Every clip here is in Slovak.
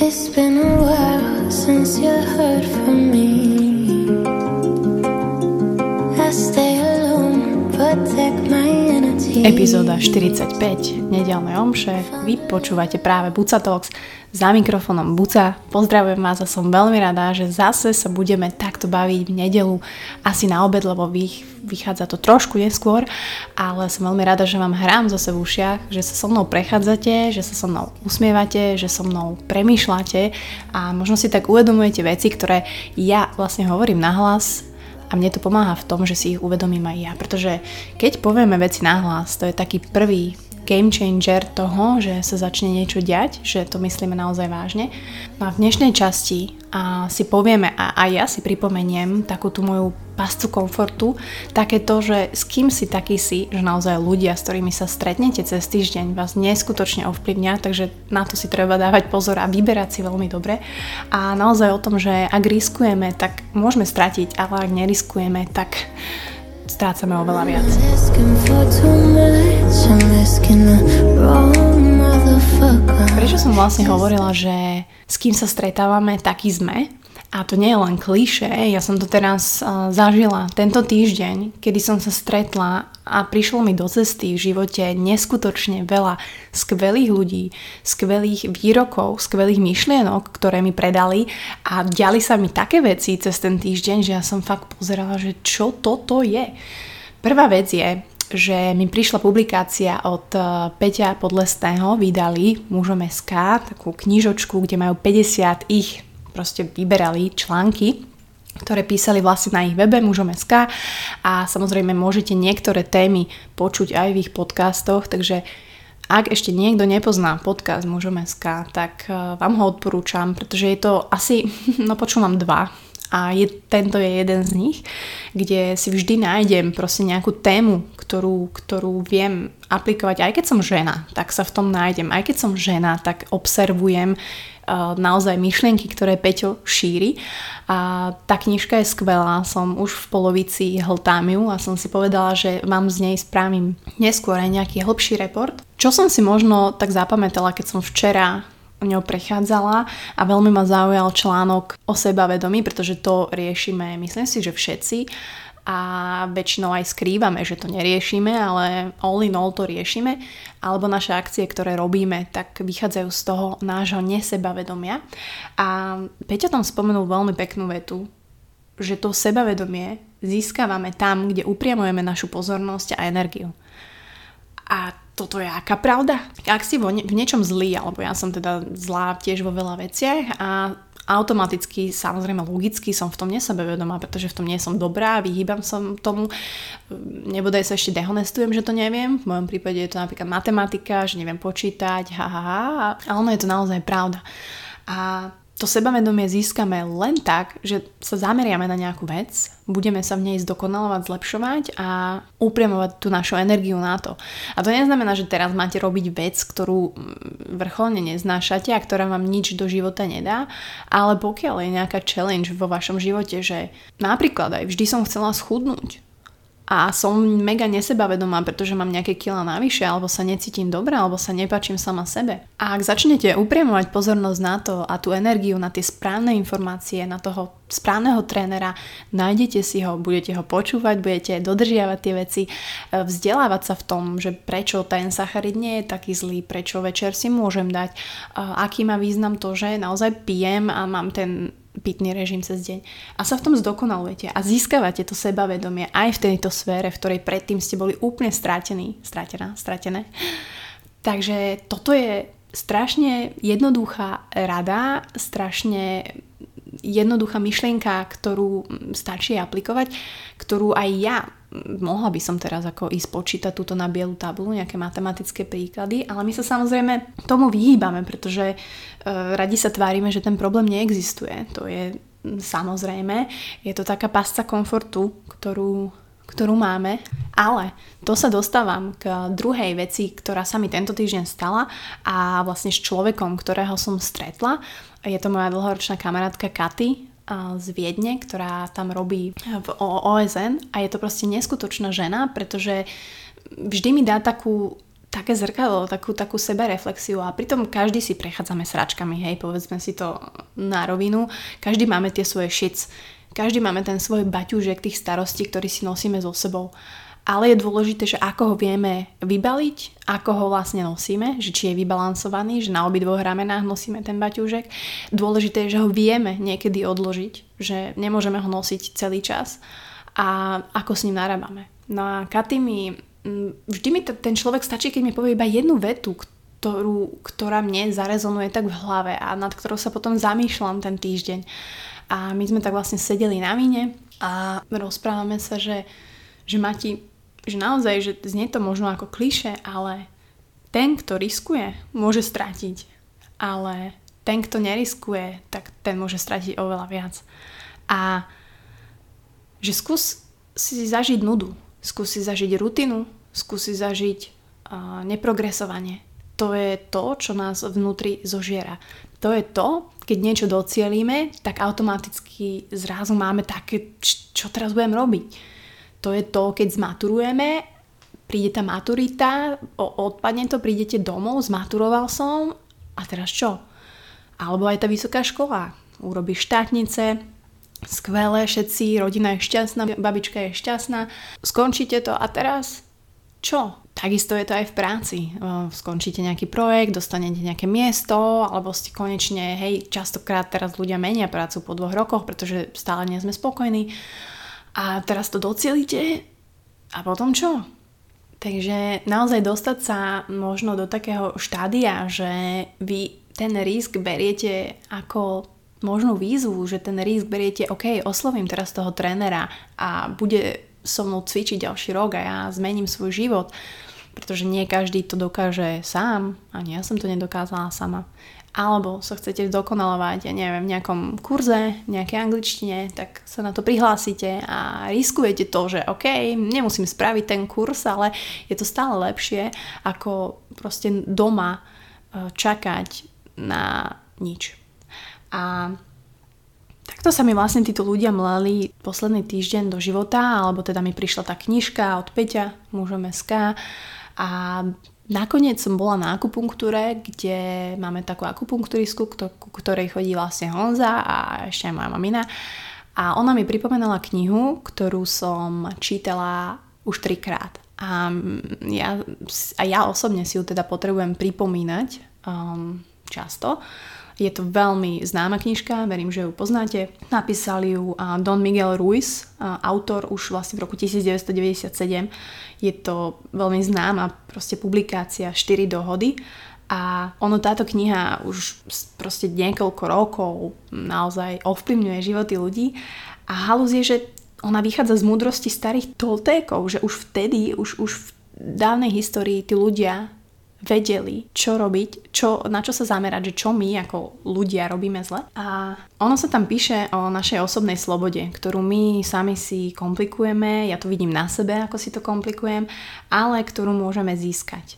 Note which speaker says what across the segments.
Speaker 1: It's been a while since you heard from me.
Speaker 2: Epizóda 45 nedelnej omše. Vy počúvate práve Buca Talks za mikrofónom Buca. Pozdravujem vás a som veľmi rada, že zase sa budeme takto baviť v nedelu asi na obed, lebo vy, vychádza to trošku neskôr, ale som veľmi rada, že vám hrám zase v ušiach, že sa so mnou prechádzate, že sa so mnou usmievate, že so mnou premýšľate a možno si tak uvedomujete veci, ktoré ja vlastne hovorím nahlas a mne to pomáha v tom, že si ich uvedomím aj ja, pretože keď povieme veci nahlas, to je taký prvý game changer toho, že sa začne niečo diať, že to myslíme naozaj vážne. No a v dnešnej časti a si povieme a aj ja si pripomeniem takú tú moju pascu komfortu, také to, že s kým si taký si, že naozaj ľudia, s ktorými sa stretnete cez týždeň, vás neskutočne ovplyvňa, takže na to si treba dávať pozor a vyberať si veľmi dobre. A naozaj o tom, že ak riskujeme, tak môžeme stratiť, ale ak neriskujeme, tak strácame oveľa viac. Prečo som vlastne hovorila, že s kým sa stretávame, taký sme? A to nie je len kliše, ja som to teraz uh, zažila tento týždeň, kedy som sa stretla a prišlo mi do cesty v živote neskutočne veľa skvelých ľudí, skvelých výrokov, skvelých myšlienok, ktoré mi predali a diali sa mi také veci cez ten týždeň, že ja som fakt pozerala, že čo toto je. Prvá vec je, že mi prišla publikácia od uh, Peťa Podlestného, vydali mužom SK, takú knižočku, kde majú 50 ich proste vyberali články, ktoré písali vlastne na ich webe mužom.sk a samozrejme môžete niektoré témy počuť aj v ich podcastoch, takže ak ešte niekto nepozná podcast mužom.sk, tak e, vám ho odporúčam, pretože je to asi, no počúvam dva, a je, tento je jeden z nich, kde si vždy nájdem proste nejakú tému, ktorú, ktorú viem aplikovať. Aj keď som žena, tak sa v tom nájdem. Aj keď som žena, tak observujem naozaj myšlienky, ktoré Peťo šíri. A tá knižka je skvelá, som už v polovici hltám ju a som si povedala, že vám z nej spravím neskôr aj nejaký hlbší report. Čo som si možno tak zapamätala, keď som včera ňou prechádzala a veľmi ma zaujal článok o sebavedomí, pretože to riešime, myslím si, že všetci a väčšinou aj skrývame, že to neriešime, ale all in all to riešime, alebo naše akcie, ktoré robíme, tak vychádzajú z toho nášho nesebavedomia. A Peťa tam spomenul veľmi peknú vetu, že to sebavedomie získavame tam, kde upriamujeme našu pozornosť a energiu. A toto je aká pravda? Ak si v niečom zlý, alebo ja som teda zlá tiež vo veľa veciach a automaticky, samozrejme logicky som v tom nesebevedomá, pretože v tom nie som dobrá, vyhýbam som tomu, nebodaj sa ešte dehonestujem, že to neviem, v mojom prípade je to napríklad matematika, že neviem počítať, ha, ha, ha, ale ono je to naozaj pravda. A to sebavedomie získame len tak, že sa zameriame na nejakú vec, budeme sa v nej zdokonalovať, zlepšovať a upriamovať tú našu energiu na to. A to neznamená, že teraz máte robiť vec, ktorú vrcholne neznášate a ktorá vám nič do života nedá, ale pokiaľ je nejaká challenge vo vašom živote, že napríklad aj vždy som chcela schudnúť, a som mega nesebavedomá, pretože mám nejaké kila navyše, alebo sa necítim dobre, alebo sa nepačím sama sebe. A ak začnete upriamovať pozornosť na to a tú energiu na tie správne informácie, na toho správneho trénera, nájdete si ho, budete ho počúvať, budete dodržiavať tie veci, e, vzdelávať sa v tom, že prečo ten sacharid nie je taký zlý, prečo večer si môžem dať, aký má význam to, že naozaj pijem a mám ten pitný režim cez deň. A sa v tom zdokonalujete a získavate to sebavedomie aj v tejto sfére, v ktorej predtým ste boli úplne strátení, strátená, stratené. Takže toto je strašne jednoduchá rada, strašne jednoduchá myšlienka, ktorú stačí aplikovať, ktorú aj ja mohla by som teraz ako ísť počítať túto na bielu tabulu, nejaké matematické príklady, ale my sa samozrejme tomu vyhýbame, pretože e, radi sa tvárime, že ten problém neexistuje. To je samozrejme, je to taká pasca komfortu, ktorú, ktorú máme, ale to sa dostávam k druhej veci, ktorá sa mi tento týždeň stala a vlastne s človekom, ktorého som stretla. Je to moja dlhoročná kamarátka Katy, z Viedne, ktorá tam robí v OSN a je to proste neskutočná žena, pretože vždy mi dá takú také zrkadlo, takú, takú sebereflexiu a pritom každý si prechádzame sračkami, hej, povedzme si to na rovinu. Každý máme tie svoje shits, každý máme ten svoj baťužek tých starostí, ktorý si nosíme so sebou. Ale je dôležité, že ako ho vieme vybaliť, ako ho vlastne nosíme, že či je vybalansovaný, že na obidvoch ramenách nosíme ten baťužek. Dôležité je, že ho vieme niekedy odložiť, že nemôžeme ho nosiť celý čas a ako s ním narábame. No a Katy mi vždy mi ten človek stačí, keď mi povie iba jednu vetu, ktorú, ktorá mne zarezonuje tak v hlave a nad ktorou sa potom zamýšľam ten týždeň. A my sme tak vlastne sedeli na mine a rozprávame sa, že, že Mati, že naozaj, že znie to možno ako kliše, ale ten, kto riskuje, môže stratiť. Ale ten, kto neriskuje, tak ten môže stratiť oveľa viac. A že skús si zažiť nudu, skús si zažiť rutinu, skúsi zažiť uh, neprogresovanie. To je to, čo nás vnútri zožiera. To je to, keď niečo docielíme, tak automaticky zrazu máme také, čo teraz budem robiť. To je to, keď zmaturujeme, príde tá maturita, odpadne to, prídete domov, zmaturoval som a teraz čo? Alebo aj tá vysoká škola. Urobíš štátnice, skvelé, všetci, rodina je šťastná, babička je šťastná, skončíte to a teraz čo? Takisto je to aj v práci. Skončíte nejaký projekt, dostanete nejaké miesto, alebo ste konečne, hej, častokrát teraz ľudia menia prácu po dvoch rokoch, pretože stále nie sme spokojní. A teraz to docielite a potom čo? Takže naozaj dostať sa možno do takého štádia, že vy ten risk beriete ako možnú výzvu, že ten risk beriete, OK, oslovím teraz toho trénera a bude so mnou cvičiť ďalší rok a ja zmením svoj život, pretože nie každý to dokáže sám, ani ja som to nedokázala sama. Alebo sa chcete zdokonalovať, ja neviem, v nejakom kurze, nejakej angličtine, tak sa na to prihlásite a riskujete to, že OK, nemusím spraviť ten kurz, ale je to stále lepšie, ako proste doma e, čakať na nič. A Takto sa mi vlastne títo ľudia mleli posledný týždeň do života, alebo teda mi prišla tá knižka od Peťa, mužom SK a nakoniec som bola na akupunktúre, kde máme takú akupunkturistku, ku ktorej chodí vlastne Honza a ešte aj moja mamina. A ona mi pripomenala knihu, ktorú som čítala už trikrát. A ja, a ja osobne si ju teda potrebujem pripomínať um, často. Je to veľmi známa knižka, verím, že ju poznáte. Napísal ju Don Miguel Ruiz, autor už vlastne v roku 1997. Je to veľmi známa proste publikácia 4 dohody a ono táto kniha už proste niekoľko rokov naozaj ovplyvňuje životy ľudí a halus je, že ona vychádza z múdrosti starých toltékov, že už vtedy, už, už v dávnej histórii tí ľudia vedeli, čo robiť, čo, na čo sa zamerať, že čo my ako ľudia robíme zle. A ono sa tam píše o našej osobnej slobode, ktorú my sami si komplikujeme, ja to vidím na sebe, ako si to komplikujem, ale ktorú môžeme získať.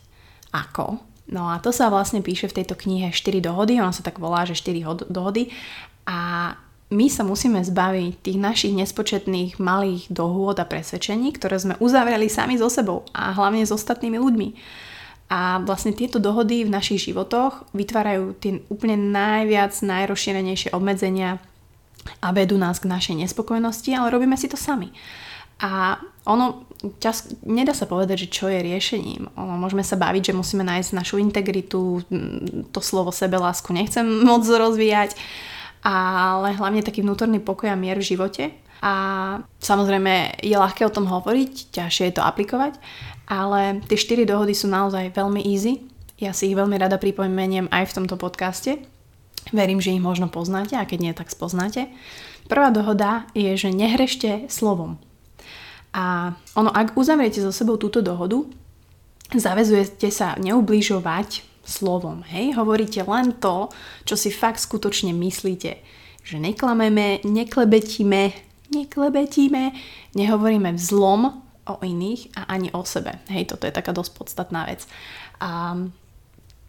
Speaker 2: Ako? No a to sa vlastne píše v tejto knihe 4 dohody, ona sa tak volá, že 4 dohody a my sa musíme zbaviť tých našich nespočetných malých dohôd a presvedčení, ktoré sme uzavreli sami so sebou a hlavne s ostatnými ľuďmi. A vlastne tieto dohody v našich životoch vytvárajú tie úplne najviac, najrozšírenejšie obmedzenia a vedú nás k našej nespokojnosti, ale robíme si to sami. A ono, čas, nedá sa povedať, že čo je riešením. Ono, môžeme sa baviť, že musíme nájsť našu integritu, to slovo sebelásku nechcem moc rozvíjať, ale hlavne taký vnútorný pokoj a mier v živote. A samozrejme je ľahké o tom hovoriť, ťažšie je to aplikovať, ale tie štyri dohody sú naozaj veľmi easy. Ja si ich veľmi rada pripomeniem aj v tomto podcaste. Verím, že ich možno poznáte a keď nie, tak spoznáte. Prvá dohoda je, že nehrešte slovom. A ono, ak uzavriete so sebou túto dohodu, zavezujete sa neubližovať slovom. Hej? Hovoríte len to, čo si fakt skutočne myslíte. Že neklameme, neklebetíme, neklebetíme, nehovoríme zlom, o iných a ani o sebe. Hej, toto je taká dosť podstatná vec. A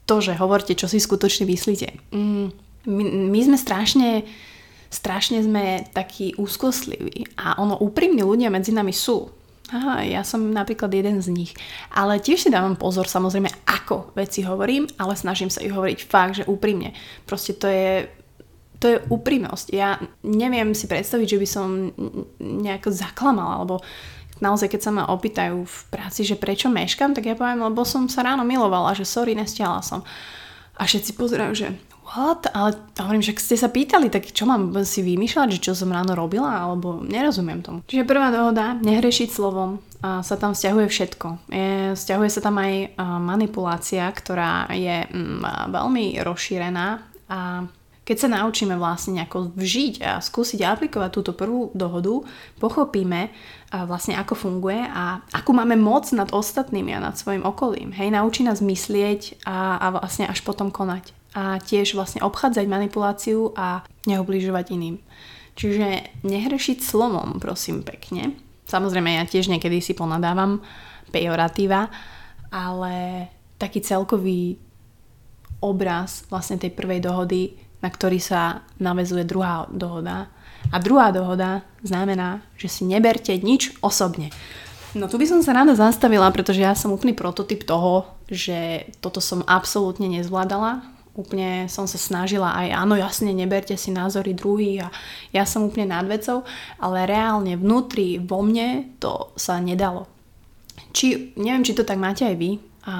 Speaker 2: to, že hovorte, čo si skutočne myslíte. Mm, my, my sme strašne, strašne sme takí úzkostliví a ono úprimní ľudia medzi nami sú. Aha, ja som napríklad jeden z nich. Ale tiež si dávam pozor samozrejme, ako veci hovorím, ale snažím sa ich hovoriť fakt, že úprimne. Proste to je to je úprimnosť. Ja neviem si predstaviť, že by som nejako zaklamala, alebo naozaj, keď sa ma opýtajú v práci, že prečo meškam, tak ja poviem, lebo som sa ráno milovala, že sorry, nestiala som. A všetci pozerajú, že what? Ale hovorím, že ste sa pýtali, tak čo mám si vymýšľať, že čo som ráno robila, alebo nerozumiem tomu. Čiže prvá dohoda, nehrešiť slovom, a sa tam vzťahuje všetko. Je, vzťahuje sa tam aj manipulácia, ktorá je mm, veľmi rozšírená a keď sa naučíme vlastne nejako vžiť a skúsiť aplikovať túto prvú dohodu, pochopíme vlastne ako funguje a akú máme moc nad ostatnými a nad svojim okolím. Hej, naučí nás myslieť a, a vlastne až potom konať. A tiež vlastne obchádzať manipuláciu a neubližovať iným. Čiže nehrešiť slovom, prosím pekne. Samozrejme, ja tiež niekedy si ponadávam pejoratíva, ale taký celkový obraz vlastne tej prvej dohody na ktorý sa navezuje druhá dohoda. A druhá dohoda znamená, že si neberte nič osobne. No tu by som sa rada zastavila, pretože ja som úplný prototyp toho, že toto som absolútne nezvládala. Úplne som sa snažila aj, áno jasne, neberte si názory druhých a ja som úplne nad vecou, ale reálne vnútri vo mne to sa nedalo. Či, neviem, či to tak máte aj vy, a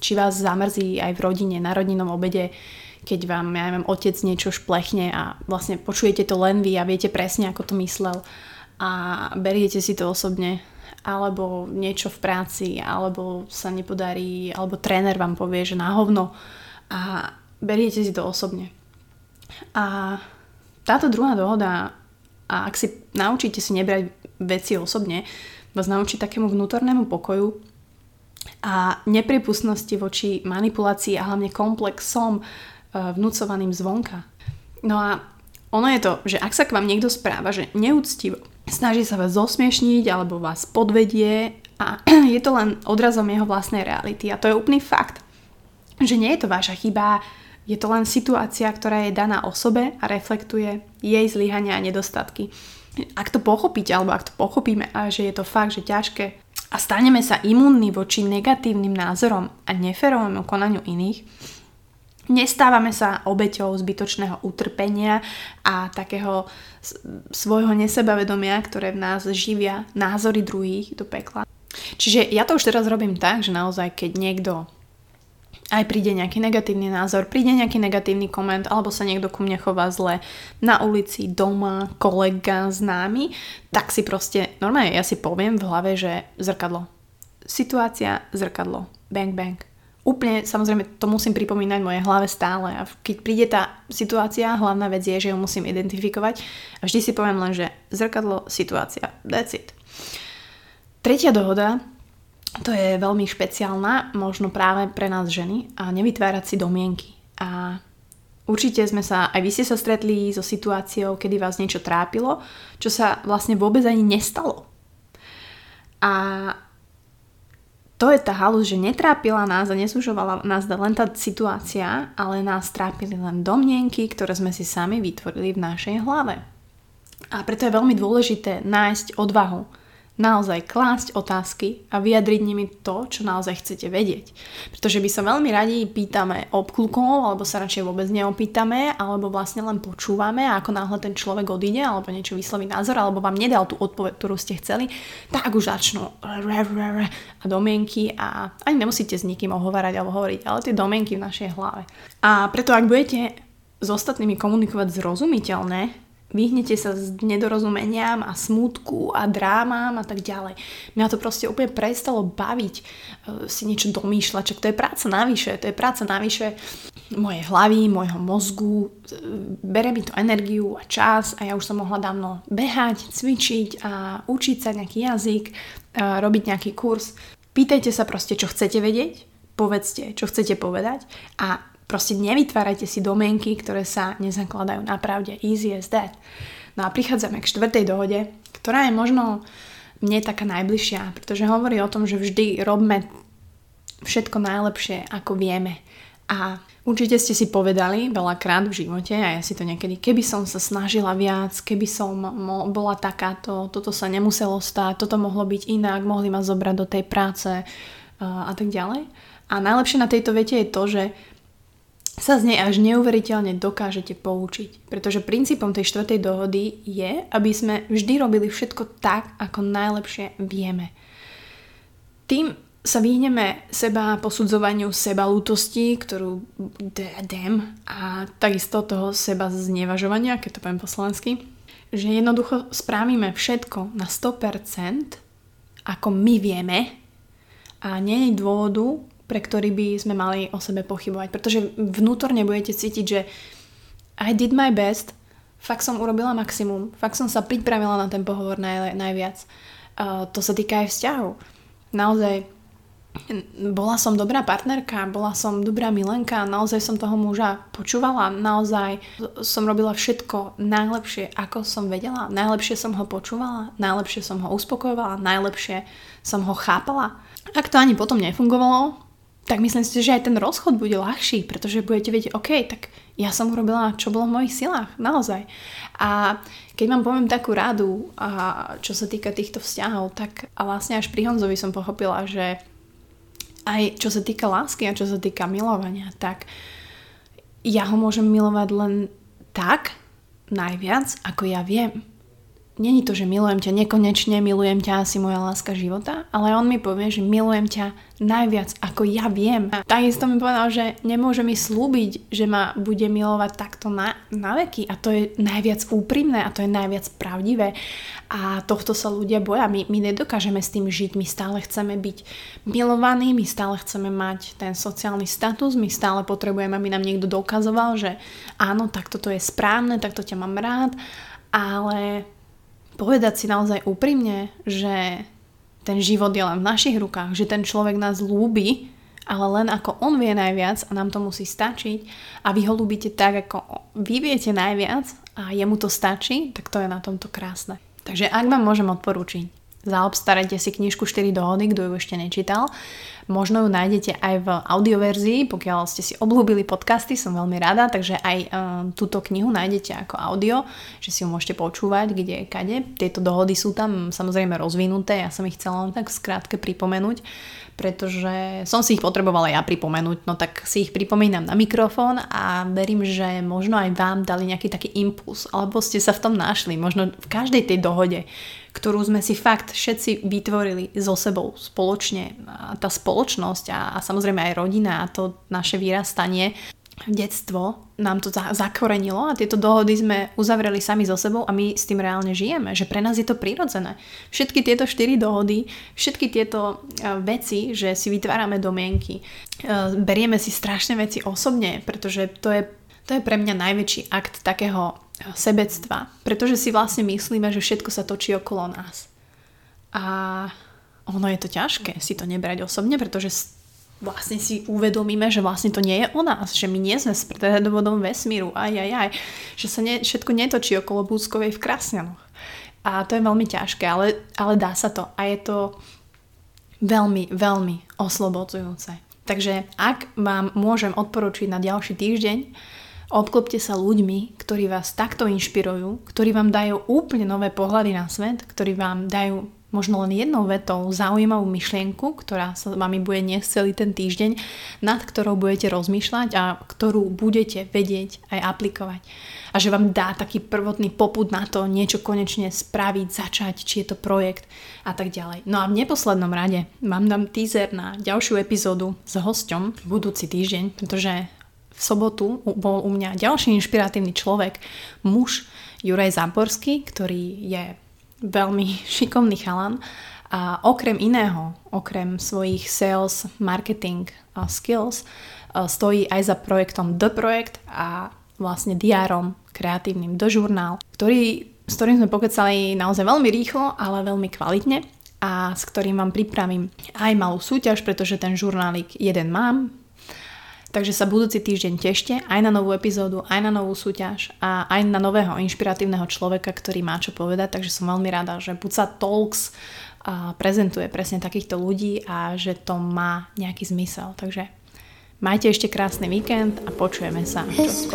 Speaker 2: či vás zamrzí aj v rodine, na rodinnom obede, keď vám, ja neviem, otec niečo šplechne a vlastne počujete to len vy a viete presne, ako to myslel a beriete si to osobne alebo niečo v práci, alebo sa nepodarí, alebo tréner vám povie, že na hovno a beriete si to osobne. A táto druhá dohoda, a ak si naučíte si nebrať veci osobne, vás naučí takému vnútornému pokoju a nepripustnosti voči manipulácii a hlavne komplexom vnúcovaným zvonka. No a ono je to, že ak sa k vám niekto správa, že neúctivo, snaží sa vás zosmiešniť alebo vás podvedie a je to len odrazom jeho vlastnej reality a to je úplný fakt, že nie je to vaša chyba, je to len situácia, ktorá je daná osobe a reflektuje jej zlyhania a nedostatky. Ak to pochopíte, alebo ak to pochopíme a že je to fakt, že ťažké a staneme sa imunní voči negatívnym názorom a neferovému konaniu iných, Nestávame sa obeťou zbytočného utrpenia a takého svojho nesebavedomia, ktoré v nás živia názory druhých do pekla. Čiže ja to už teraz robím tak, že naozaj keď niekto aj príde nejaký negatívny názor, príde nejaký negatívny koment, alebo sa niekto ku mne chová zle na ulici, doma, kolega, známy, tak si proste, normálne ja si poviem v hlave, že zrkadlo. Situácia, zrkadlo. Bang, bang úplne, samozrejme, to musím pripomínať mojej hlave stále a keď príde tá situácia, hlavná vec je, že ju musím identifikovať a vždy si poviem len, že zrkadlo, situácia, that's it. Tretia dohoda, to je veľmi špeciálna, možno práve pre nás ženy a nevytvárať si domienky. A určite sme sa, aj vy ste sa stretli so situáciou, kedy vás niečo trápilo, čo sa vlastne vôbec ani nestalo. A to je tá halus, že netrápila nás a nesúžovala nás len tá situácia, ale nás trápili len domnienky, ktoré sme si sami vytvorili v našej hlave. A preto je veľmi dôležité nájsť odvahu naozaj klásť otázky a vyjadriť nimi to, čo naozaj chcete vedieť. Pretože by sa veľmi radi pýtame obklukov, alebo sa radšej vôbec neopýtame, alebo vlastne len počúvame a ako náhle ten človek odíde, alebo niečo vysloví názor, alebo vám nedal tú odpoveď, ktorú ste chceli, tak už začnú a domienky a ani nemusíte s nikým ohovárať alebo hovoriť, ale tie domienky v našej hlave. A preto ak budete s ostatnými komunikovať zrozumiteľné, vyhnete sa s nedorozumeniam a smútku a drámam a tak ďalej. Mňa to proste úplne prestalo baviť e, si niečo domýšľať, čak to je práca navyše, to je práca navyše mojej hlavy, môjho mozgu, e, bere mi to energiu a čas a ja už som mohla dávno behať, cvičiť a učiť sa nejaký jazyk, a robiť nejaký kurz. Pýtajte sa proste, čo chcete vedieť, povedzte, čo chcete povedať a Proste nevytvárajte si domienky, ktoré sa nezakladajú na pravde. Easy as that. No a prichádzame k štvrtej dohode, ktorá je možno mne taká najbližšia, pretože hovorí o tom, že vždy robme všetko najlepšie, ako vieme. A Určite ste si povedali veľakrát v živote, a ja si to niekedy, keby som sa snažila viac, keby som mo- bola takáto, toto sa nemuselo stať, toto mohlo byť inak, mohli ma zobrať do tej práce uh, a tak ďalej. A najlepšie na tejto vete je to, že sa z nej až neuveriteľne dokážete poučiť. Pretože princípom tej štvrtej dohody je, aby sme vždy robili všetko tak, ako najlepšie vieme. Tým sa vyhneme seba posudzovaniu seba lútosti, ktorú dem a takisto toho seba znevažovania, keď to poviem po slovensky, že jednoducho spravíme všetko na 100% ako my vieme a nie je dôvodu, pre ktorý by sme mali o sebe pochybovať. Pretože vnútorne budete cítiť, že I did my best, fakt som urobila maximum, fakt som sa pripravila na ten pohovor naj, najviac. Uh, to sa týka aj vzťahov. Naozaj bola som dobrá partnerka, bola som dobrá milenka, naozaj som toho muža počúvala, naozaj som robila všetko najlepšie, ako som vedela, najlepšie som ho počúvala, najlepšie som ho uspokojovala, najlepšie som ho chápala. Ak to ani potom nefungovalo, tak myslím si, že aj ten rozchod bude ľahší, pretože budete vedieť, OK, tak ja som urobila, čo bolo v mojich silách, naozaj. A keď vám poviem takú radu, a čo sa týka týchto vzťahov, tak a vlastne až pri Honzovi som pochopila, že aj čo sa týka lásky a čo sa týka milovania, tak ja ho môžem milovať len tak, najviac, ako ja viem. Není to, že milujem ťa nekonečne, milujem ťa asi moja láska života, ale on mi povie, že milujem ťa najviac, ako ja viem. A takisto mi povedal, že nemôže mi slúbiť, že ma bude milovať takto na, na veky a to je najviac úprimné a to je najviac pravdivé. A tohto sa ľudia boja. My, my nedokážeme s tým žiť, my stále chceme byť milovaní, my stále chceme mať ten sociálny status, my stále potrebujeme, aby nám niekto dokazoval, že áno, takto to je správne, takto ťa mám rád, ale povedať si naozaj úprimne, že ten život je len v našich rukách, že ten človek nás lúbi, ale len ako on vie najviac a nám to musí stačiť a vy ho ľúbite tak, ako vy viete najviac a jemu to stačí, tak to je na tomto krásne. Takže ak vám môžem odporúčiť, zaobstarajte si knižku 4 dohody, kto ju ešte nečítal. Možno ju nájdete aj v audioverzii, pokiaľ ste si obľúbili podcasty, som veľmi rada, takže aj um, túto knihu nájdete ako audio, že si ju môžete počúvať kde kade. Tieto dohody sú tam samozrejme rozvinuté, ja som ich chcela len tak skrátke pripomenúť, pretože som si ich potrebovala ja pripomenúť, no tak si ich pripomínam na mikrofón a verím, že možno aj vám dali nejaký taký impuls, alebo ste sa v tom našli, možno v každej tej dohode, ktorú sme si fakt všetci vytvorili so sebou spoločne. Tá spoločnosť a, a samozrejme aj rodina a to naše vyrastanie, detstvo nám to zakorenilo a tieto dohody sme uzavreli sami so sebou a my s tým reálne žijeme, že pre nás je to prirodzené. Všetky tieto štyri dohody, všetky tieto e, veci, že si vytvárame domienky, e, berieme si strašné veci osobne, pretože to je, to je pre mňa najväčší akt takého sebectva, pretože si vlastne myslíme, že všetko sa točí okolo nás. A ono je to ťažké si to nebrať osobne, pretože vlastne si uvedomíme, že vlastne to nie je o nás, že my nie sme v stredovodom vesmíru, aj, aj, aj, že sa ne, všetko netočí okolo Búskovej v Krasňanoch. A to je veľmi ťažké, ale, ale dá sa to a je to veľmi, veľmi oslobodzujúce. Takže ak vám môžem odporučiť na ďalší týždeň, obklopte sa ľuďmi, ktorí vás takto inšpirujú, ktorí vám dajú úplne nové pohľady na svet, ktorí vám dajú možno len jednou vetou zaujímavú myšlienku, ktorá sa vami bude niesť celý ten týždeň, nad ktorou budete rozmýšľať a ktorú budete vedieť aj aplikovať. A že vám dá taký prvotný poput na to niečo konečne spraviť, začať, či je to projekt a tak ďalej. No a v neposlednom rade vám dám teaser na ďalšiu epizódu s hosťom budúci týždeň, pretože v sobotu bol u mňa ďalší inšpiratívny človek, muž Juraj Záborský, ktorý je veľmi šikovný chalan. A okrem iného, okrem svojich sales, marketing skills, stojí aj za projektom The Projekt a vlastne diárom kreatívnym The Journal, ktorý, s ktorým sme pokecali naozaj veľmi rýchlo, ale veľmi kvalitne a s ktorým vám pripravím aj malú súťaž, pretože ten žurnálik jeden mám, Takže sa budúci týždeň tešte aj na novú epizódu, aj na novú súťaž a aj na nového inšpiratívneho človeka, ktorý má čo povedať. Takže som veľmi rada, že Puca Talks prezentuje presne takýchto ľudí a že to má nejaký zmysel. Takže Majte ešte krásny víkend a počujeme sa.
Speaker 1: It's